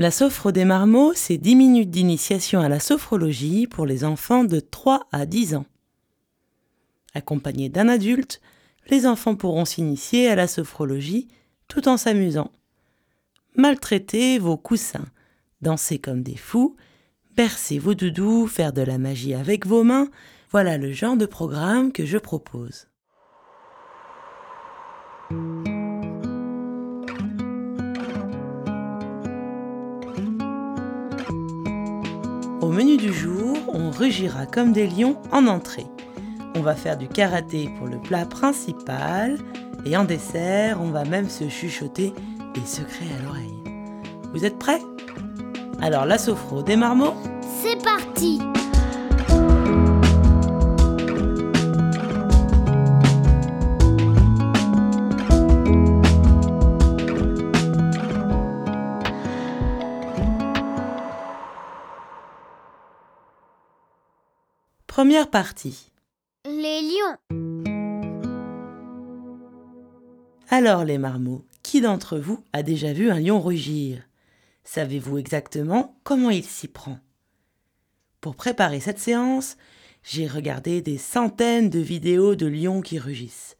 La sophro des marmots, c'est 10 minutes d'initiation à la sophrologie pour les enfants de 3 à 10 ans. Accompagnés d'un adulte, les enfants pourront s'initier à la sophrologie tout en s'amusant. Maltraitez vos coussins, dansez comme des fous, bercez vos doudous, faire de la magie avec vos mains, voilà le genre de programme que je propose. Menu du jour, on rugira comme des lions en entrée. On va faire du karaté pour le plat principal et en dessert, on va même se chuchoter des secrets à l'oreille. Vous êtes prêts? Alors la sophro des marmots? C'est parti Première partie. Les lions. Alors les marmots, qui d'entre vous a déjà vu un lion rugir? Savez-vous exactement comment il s'y prend? Pour préparer cette séance, j'ai regardé des centaines de vidéos de lions qui rugissent.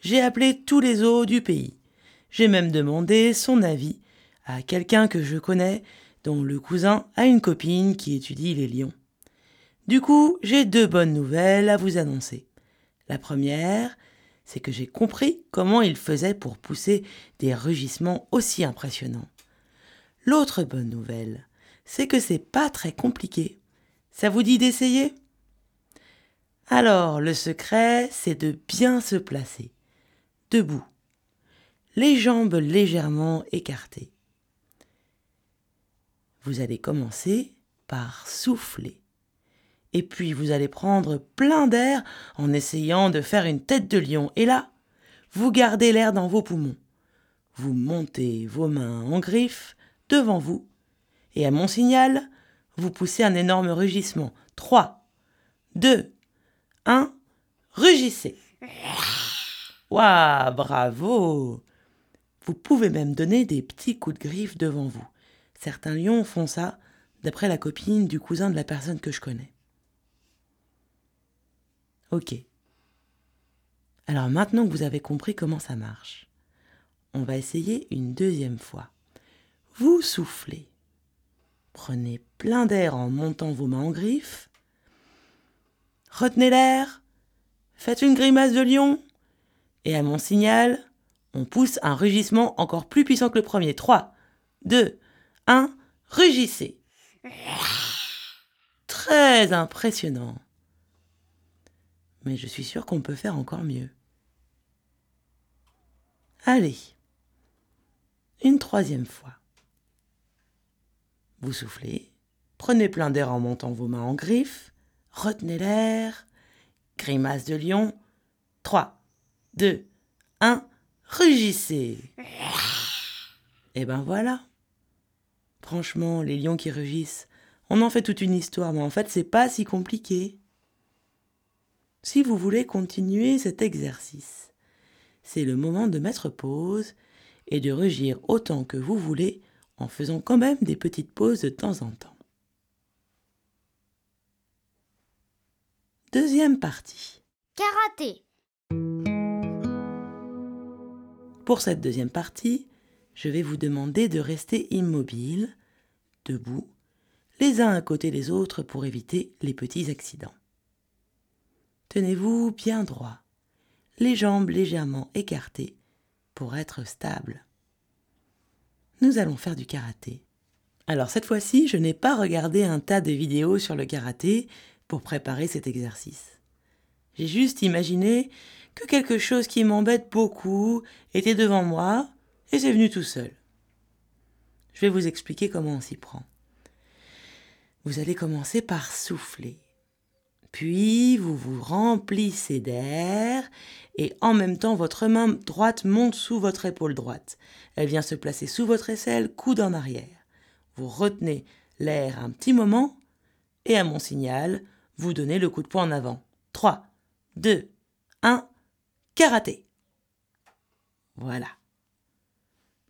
J'ai appelé tous les zoos du pays. J'ai même demandé son avis à quelqu'un que je connais dont le cousin a une copine qui étudie les lions. Du coup, j'ai deux bonnes nouvelles à vous annoncer. La première, c'est que j'ai compris comment il faisait pour pousser des rugissements aussi impressionnants. L'autre bonne nouvelle, c'est que c'est pas très compliqué. Ça vous dit d'essayer? Alors, le secret, c'est de bien se placer. Debout. Les jambes légèrement écartées. Vous allez commencer par souffler et puis vous allez prendre plein d'air en essayant de faire une tête de lion. Et là, vous gardez l'air dans vos poumons. Vous montez vos mains en griffes devant vous, et à mon signal, vous poussez un énorme rugissement. 3, 2, 1, rugissez. Waouh, bravo Vous pouvez même donner des petits coups de griffe devant vous. Certains lions font ça, d'après la copine du cousin de la personne que je connais. Ok. Alors maintenant que vous avez compris comment ça marche, on va essayer une deuxième fois. Vous soufflez. Prenez plein d'air en montant vos mains en griffes. Retenez l'air. Faites une grimace de lion. Et à mon signal, on pousse un rugissement encore plus puissant que le premier. 3, 2, 1, rugissez. Très impressionnant mais je suis sûre qu'on peut faire encore mieux. Allez, une troisième fois. Vous soufflez, prenez plein d'air en montant vos mains en griffes, retenez l'air, grimace de lion, 3, 2, 1, rugissez. Et ben voilà. Franchement, les lions qui rugissent, on en fait toute une histoire, mais en fait, c'est pas si compliqué si vous voulez continuer cet exercice. C'est le moment de mettre pause et de rugir autant que vous voulez en faisant quand même des petites pauses de temps en temps. Deuxième partie. Karaté. Pour cette deuxième partie, je vais vous demander de rester immobile, debout, les uns à côté des autres pour éviter les petits accidents. Tenez-vous bien droit, les jambes légèrement écartées pour être stable. Nous allons faire du karaté. Alors cette fois-ci, je n'ai pas regardé un tas de vidéos sur le karaté pour préparer cet exercice. J'ai juste imaginé que quelque chose qui m'embête beaucoup était devant moi et c'est venu tout seul. Je vais vous expliquer comment on s'y prend. Vous allez commencer par souffler. Puis vous vous remplissez d'air et en même temps votre main droite monte sous votre épaule droite. Elle vient se placer sous votre aisselle, coude en arrière. Vous retenez l'air un petit moment et à mon signal, vous donnez le coup de poing en avant. 3, 2, 1, karaté. Voilà.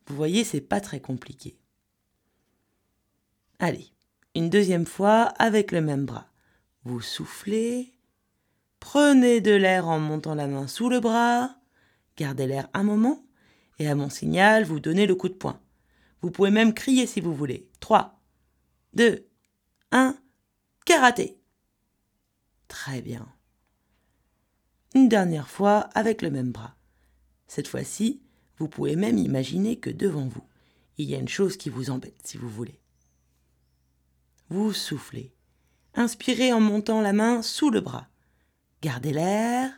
Vous voyez, c'est pas très compliqué. Allez, une deuxième fois avec le même bras. Vous soufflez. Prenez de l'air en montant la main sous le bras. Gardez l'air un moment. Et à mon signal, vous donnez le coup de poing. Vous pouvez même crier si vous voulez. 3, 2, 1, karaté. Très bien. Une dernière fois avec le même bras. Cette fois-ci, vous pouvez même imaginer que devant vous, il y a une chose qui vous embête si vous voulez. Vous soufflez. Inspirez en montant la main sous le bras. Gardez l'air.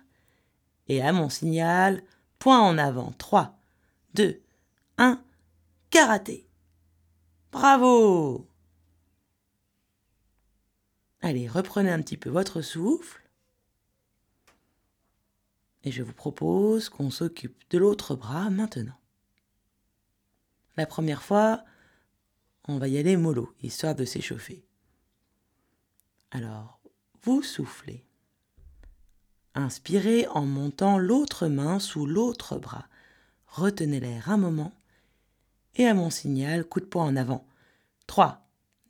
Et à mon signal, point en avant. 3, 2, 1, karaté. Bravo Allez, reprenez un petit peu votre souffle. Et je vous propose qu'on s'occupe de l'autre bras maintenant. La première fois, on va y aller mollo, histoire de s'échauffer. Alors, vous soufflez. Inspirez en montant l'autre main sous l'autre bras. Retenez l'air un moment. Et à mon signal, coup de poing en avant. 3,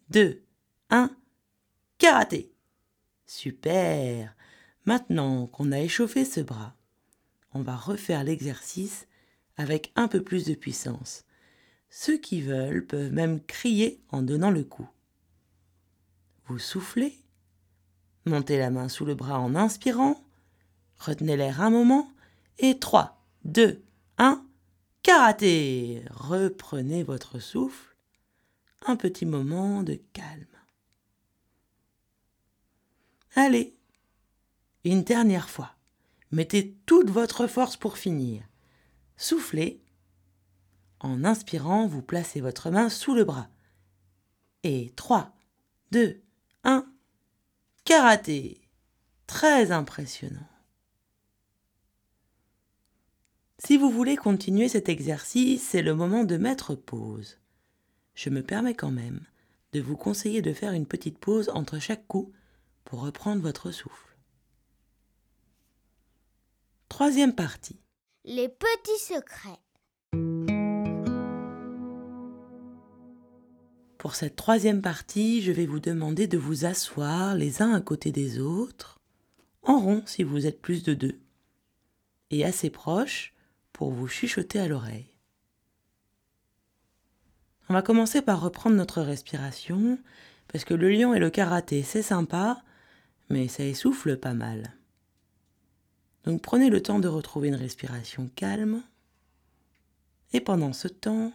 2, 1, karaté. Super. Maintenant qu'on a échauffé ce bras, on va refaire l'exercice avec un peu plus de puissance. Ceux qui veulent peuvent même crier en donnant le coup. Vous soufflez, montez la main sous le bras en inspirant, retenez l'air un moment, et 3, 2, 1, karaté Reprenez votre souffle, un petit moment de calme. Allez, une dernière fois. Mettez toute votre force pour finir. Soufflez. En inspirant, vous placez votre main sous le bras. Et 3, 2, 1, karaté. Très impressionnant. Si vous voulez continuer cet exercice, c'est le moment de mettre pause. Je me permets quand même de vous conseiller de faire une petite pause entre chaque coup pour reprendre votre souffle. Troisième partie. Les petits secrets. Pour cette troisième partie, je vais vous demander de vous asseoir les uns à côté des autres, en rond si vous êtes plus de deux, et assez proches pour vous chuchoter à l'oreille. On va commencer par reprendre notre respiration, parce que le lion et le karaté, c'est sympa, mais ça essouffle pas mal. Donc prenez le temps de retrouver une respiration calme. Et pendant ce temps,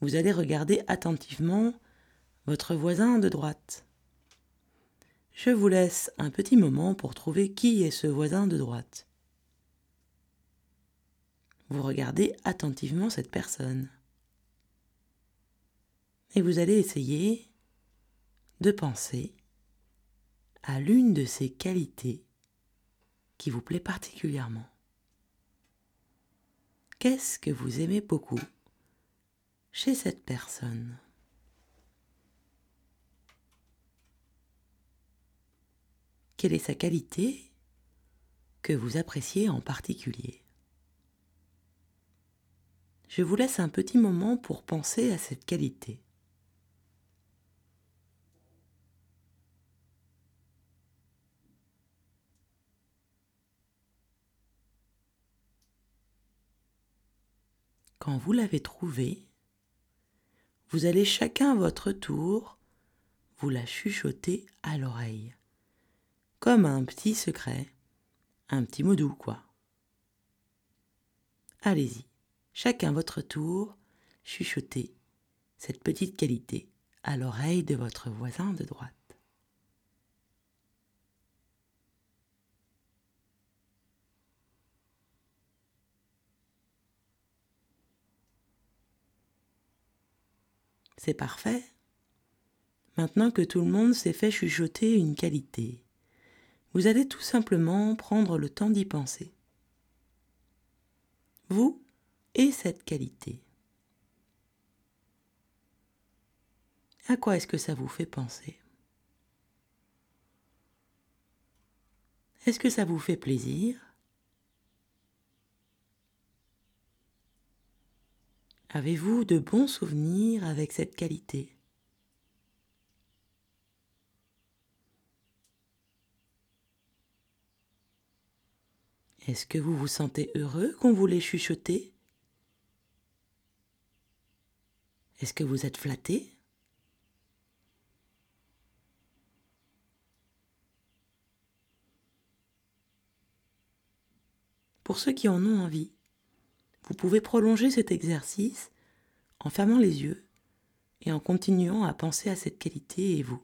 vous allez regarder attentivement votre voisin de droite. Je vous laisse un petit moment pour trouver qui est ce voisin de droite. Vous regardez attentivement cette personne. Et vous allez essayer de penser à l'une de ses qualités qui vous plaît particulièrement. Qu'est-ce que vous aimez beaucoup? Chez cette personne Quelle est sa qualité que vous appréciez en particulier? Je vous laisse un petit moment pour penser à cette qualité. Quand vous l'avez trouvée, vous allez chacun votre tour vous la chuchoter à l'oreille, comme un petit secret, un petit mot doux quoi. Allez-y, chacun votre tour, chuchotez cette petite qualité à l'oreille de votre voisin de droite. C'est parfait. Maintenant que tout le monde s'est fait chuchoter une qualité, vous allez tout simplement prendre le temps d'y penser. Vous et cette qualité. À quoi est-ce que ça vous fait penser? Est-ce que ça vous fait plaisir? Avez-vous de bons souvenirs avec cette qualité? Est-ce que vous vous sentez heureux qu'on vous les chuchoté Est-ce que vous êtes flatté? Pour ceux qui en ont envie, vous pouvez prolonger cet exercice en fermant les yeux et en continuant à penser à cette qualité et vous.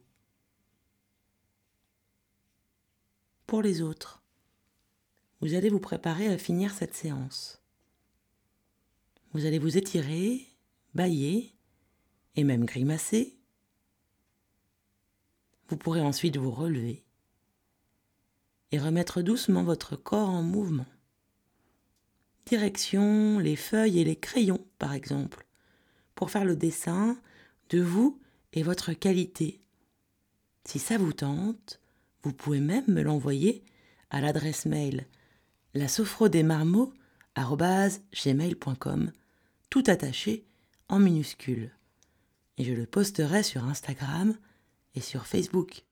Pour les autres, vous allez vous préparer à finir cette séance. Vous allez vous étirer, bailler et même grimacer. Vous pourrez ensuite vous relever et remettre doucement votre corps en mouvement. Direction les feuilles et les crayons, par exemple, pour faire le dessin de vous et votre qualité. Si ça vous tente, vous pouvez même me l'envoyer à l'adresse mail la gmail.com, tout attaché en minuscules. Et je le posterai sur Instagram et sur Facebook.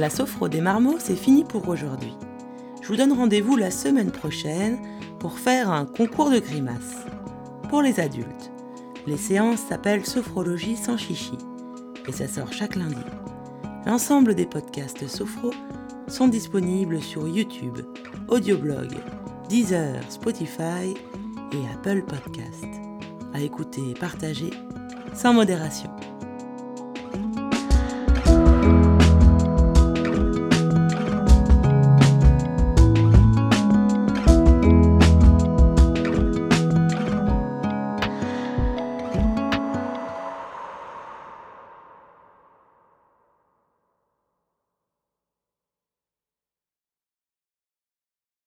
La sophro des marmots, c'est fini pour aujourd'hui. Je vous donne rendez-vous la semaine prochaine pour faire un concours de grimaces. Pour les adultes, les séances s'appellent Sophrologie sans chichi et ça sort chaque lundi. L'ensemble des podcasts Sophro sont disponibles sur YouTube, Audioblog, Deezer, Spotify et Apple Podcast. À écouter et partager sans modération.